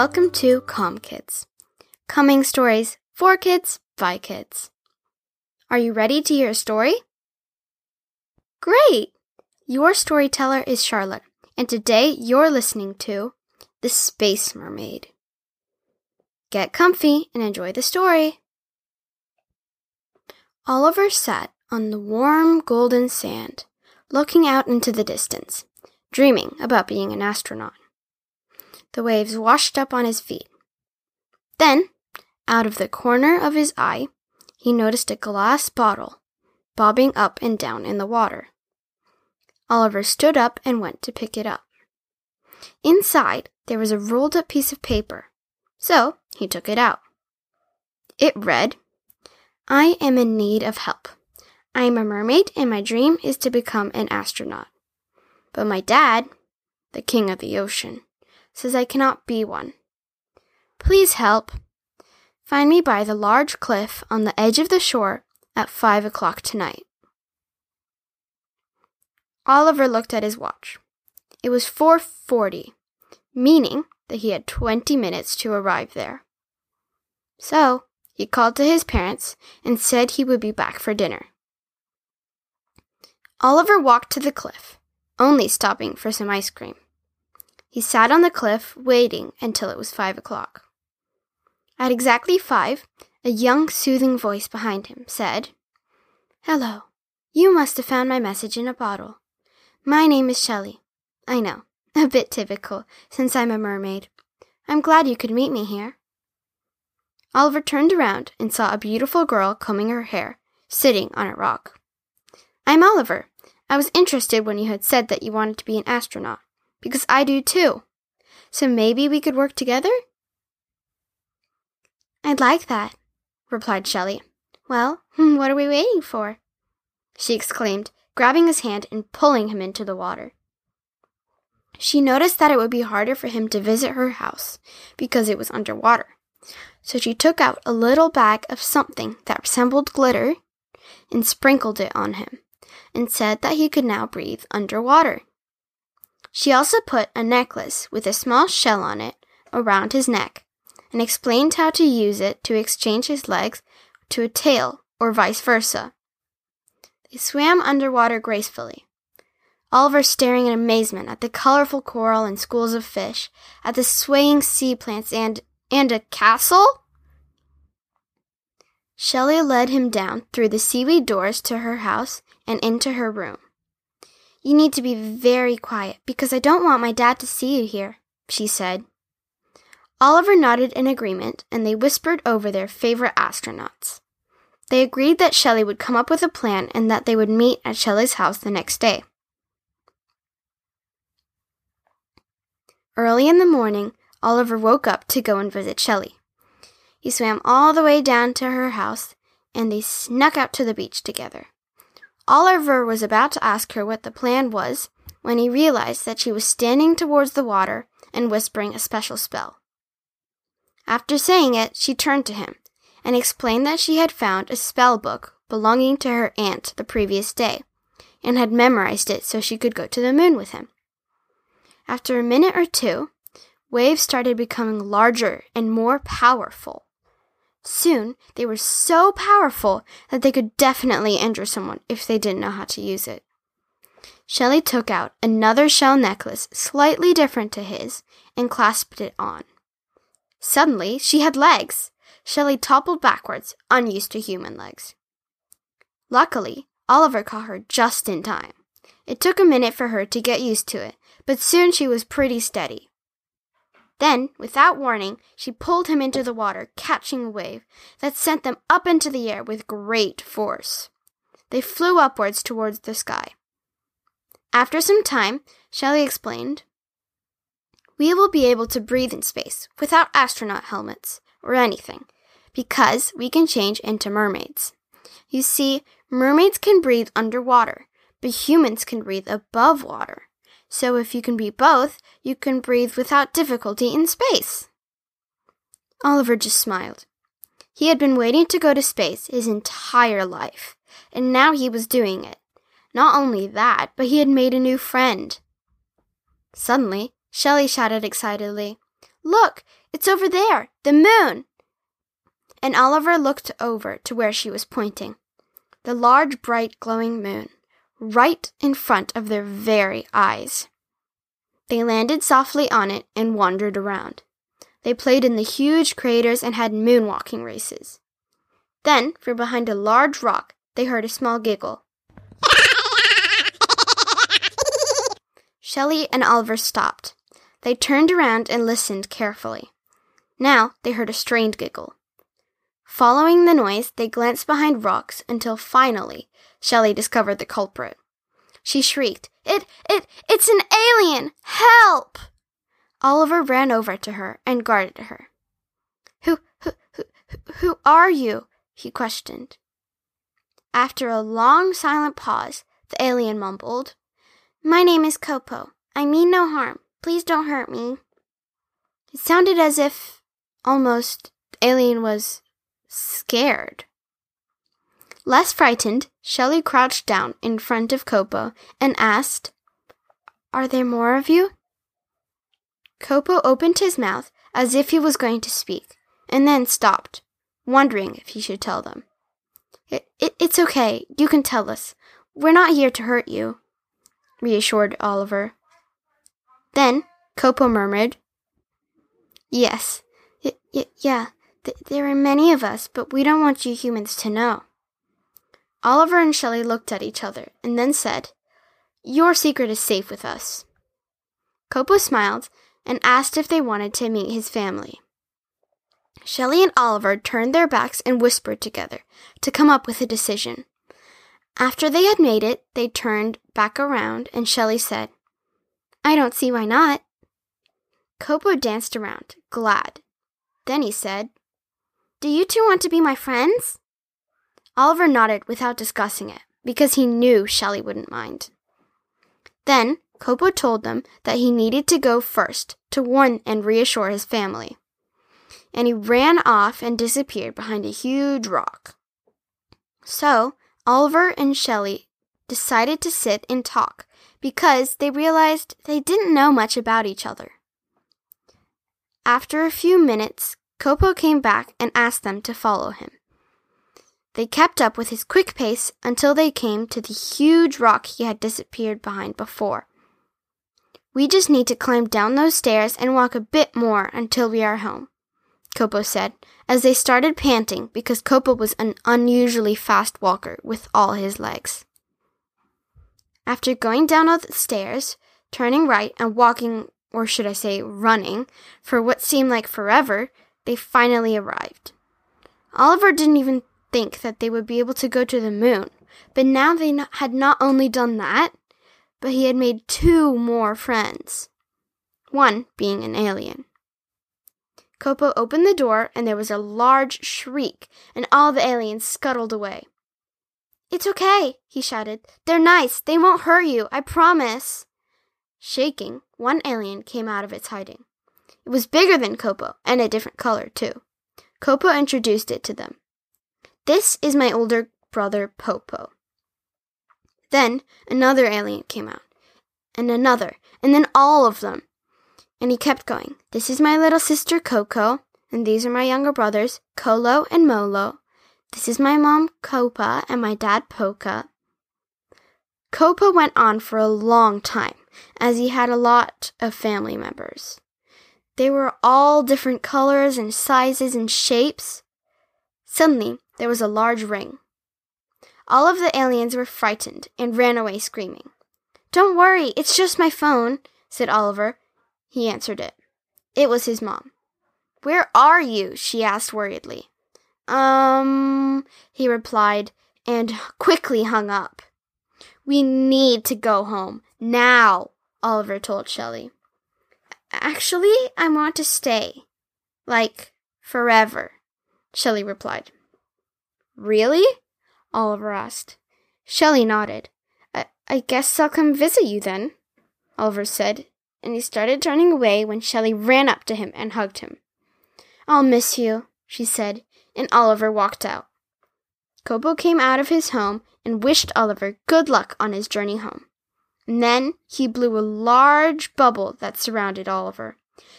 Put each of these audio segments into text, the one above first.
welcome to Calm Kids. Coming stories for kids by kids. Are you ready to hear a story? Great! Your storyteller is Charlotte, and today you're listening to The Space Mermaid. Get comfy and enjoy the story. Oliver sat on the warm golden sand, looking out into the distance, dreaming about being an astronaut. The waves washed up on his feet. Then, out of the corner of his eye, he noticed a glass bottle bobbing up and down in the water. Oliver stood up and went to pick it up. Inside, there was a rolled up piece of paper, so he took it out. It read, I am in need of help. I am a mermaid, and my dream is to become an astronaut. But my dad, the king of the ocean, says I cannot be one. Please help. Find me by the large cliff on the edge of the shore at five o'clock tonight. Oliver looked at his watch. It was 4:40, meaning that he had 20 minutes to arrive there. So, he called to his parents and said he would be back for dinner. Oliver walked to the cliff, only stopping for some ice cream. He sat on the cliff, waiting until it was five o'clock. At exactly five, a young, soothing voice behind him said, Hello. You must have found my message in a bottle. My name is Shelley. I know, a bit typical, since I'm a mermaid. I'm glad you could meet me here. Oliver turned around and saw a beautiful girl combing her hair, sitting on a rock. I'm Oliver. I was interested when you had said that you wanted to be an astronaut because I do too. So maybe we could work together? I'd like that, replied Shelley. Well, what are we waiting for? she exclaimed, grabbing his hand and pulling him into the water. She noticed that it would be harder for him to visit her house because it was underwater. So she took out a little bag of something that resembled glitter and sprinkled it on him and said that he could now breathe underwater. She also put a necklace with a small shell on it around his neck and explained how to use it to exchange his legs to a tail or vice versa. They swam underwater gracefully. Oliver staring in amazement at the colorful coral and schools of fish, at the swaying sea plants and and a castle? Shelley led him down through the seaweed doors to her house and into her room. You need to be very quiet because I don't want my dad to see you here, she said. Oliver nodded in agreement and they whispered over their favorite astronauts. They agreed that Shelley would come up with a plan and that they would meet at Shelley's house the next day. Early in the morning, Oliver woke up to go and visit Shelley. He swam all the way down to her house and they snuck out to the beach together. Oliver was about to ask her what the plan was when he realized that she was standing towards the water and whispering a special spell. After saying it, she turned to him and explained that she had found a spell book belonging to her aunt the previous day and had memorized it so she could go to the moon with him. After a minute or two, waves started becoming larger and more powerful. Soon, they were so powerful that they could definitely injure someone if they didn't know how to use it. Shelley took out another shell necklace slightly different to his and clasped it on. Suddenly, she had legs. Shelley toppled backwards, unused to human legs. Luckily, Oliver caught her just in time. It took a minute for her to get used to it, but soon she was pretty steady. Then, without warning, she pulled him into the water, catching a wave that sent them up into the air with great force. They flew upwards towards the sky. After some time, Shelley explained, We will be able to breathe in space without astronaut helmets or anything, because we can change into mermaids. You see, mermaids can breathe underwater, but humans can breathe above water. So if you can be both, you can breathe without difficulty in space. Oliver just smiled. He had been waiting to go to space his entire life, and now he was doing it. Not only that, but he had made a new friend. Suddenly, Shelley shouted excitedly, Look, It's over there, the moon. And Oliver looked over to where she was pointing. The large, bright, glowing moon, right in front of their very eyes. They landed softly on it and wandered around. They played in the huge craters and had moonwalking races. Then, from behind a large rock, they heard a small giggle. Shelley and Oliver stopped. They turned around and listened carefully. Now they heard a strained giggle. Following the noise, they glanced behind rocks until finally Shelley discovered the culprit. She shrieked, It, it, it's an alien! Help! Oliver ran over to her and guarded her. Who, who, who, who are you? he questioned. After a long silent pause, the alien mumbled, My name is Kopo. I mean no harm. Please don't hurt me. It sounded as if almost alien was scared. Less frightened, Shelley crouched down in front of Kopo and asked, Are there more of you? Kopo opened his mouth as if he was going to speak, and then stopped, wondering if he should tell them. It, it, it's okay. You can tell us. We're not here to hurt you, reassured Oliver. Then Kopo murmured, Yes, y- y- yeah, th- there are many of us, but we don't want you humans to know. Oliver and Shelley looked at each other and then said, Your secret is safe with us. Kopo smiled and asked if they wanted to meet his family. Shelley and Oliver turned their backs and whispered together to come up with a decision. After they had made it, they turned back around and Shelley said, I don't see why not. Kopo danced around, glad. Then he said, Do you two want to be my friends? Oliver nodded without discussing it, because he knew Shelley wouldn't mind. Then Kopo told them that he needed to go first to warn and reassure his family. And he ran off and disappeared behind a huge rock. So Oliver and Shelley decided to sit and talk because they realized they didn't know much about each other. After a few minutes, Kopo came back and asked them to follow him. They kept up with his quick pace until they came to the huge rock he had disappeared behind before. We just need to climb down those stairs and walk a bit more until we are home, Kopo said, as they started panting because Kopo was an unusually fast walker with all his legs. After going down all the stairs, turning right and walking, or should I say running, for what seemed like forever, they finally arrived. Oliver didn't even think that they would be able to go to the moon, but now they had not only done that, but he had made two more friends. One being an alien. Kopo opened the door and there was a large shriek, and all the aliens scuttled away. It's okay, he shouted. They're nice. They won't hurt you, I promise. Shaking, one alien came out of its hiding. It was bigger than Kopo and a different color, too. Kopo introduced it to them. This is my older brother Popo. Then another alien came out, and another, and then all of them. And he kept going. This is my little sister Coco, and these are my younger brothers Kolo and Molo. This is my mom Copa and my dad Poca. Copa went on for a long time, as he had a lot of family members. They were all different colors and sizes and shapes. Suddenly, there was a large ring. All of the aliens were frightened and ran away screaming. Don't worry, it's just my phone, said Oliver. He answered it. It was his mom. Where are you? she asked worriedly. Um, he replied, and quickly hung up. We need to go home now, Oliver told Shelley. Actually, I want to stay. Like, forever, Shelley replied. Really? Oliver asked. Shelley nodded. I, I guess I'll come visit you then, Oliver said, and he started turning away when Shelley ran up to him and hugged him. I'll miss you, she said, and Oliver walked out. Kopo came out of his home and wished Oliver good luck on his journey home. And then he blew a large bubble that surrounded Oliver,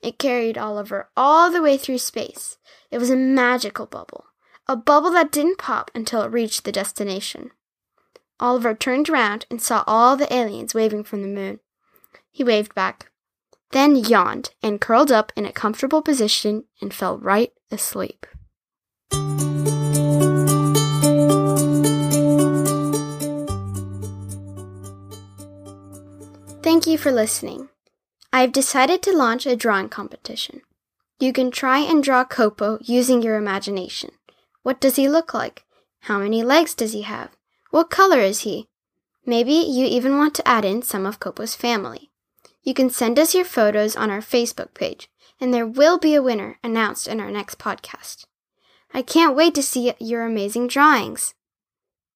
It carried Oliver all the way through space. It was a magical bubble, a bubble that didn't pop until it reached the destination. Oliver turned around and saw all the aliens waving from the moon. He waved back, then yawned and curled up in a comfortable position and fell right asleep. Thank you for listening. I've decided to launch a drawing competition. You can try and draw Kopo using your imagination. What does he look like? How many legs does he have? What color is he? Maybe you even want to add in some of Kopo's family. You can send us your photos on our Facebook page, and there will be a winner announced in our next podcast. I can't wait to see your amazing drawings.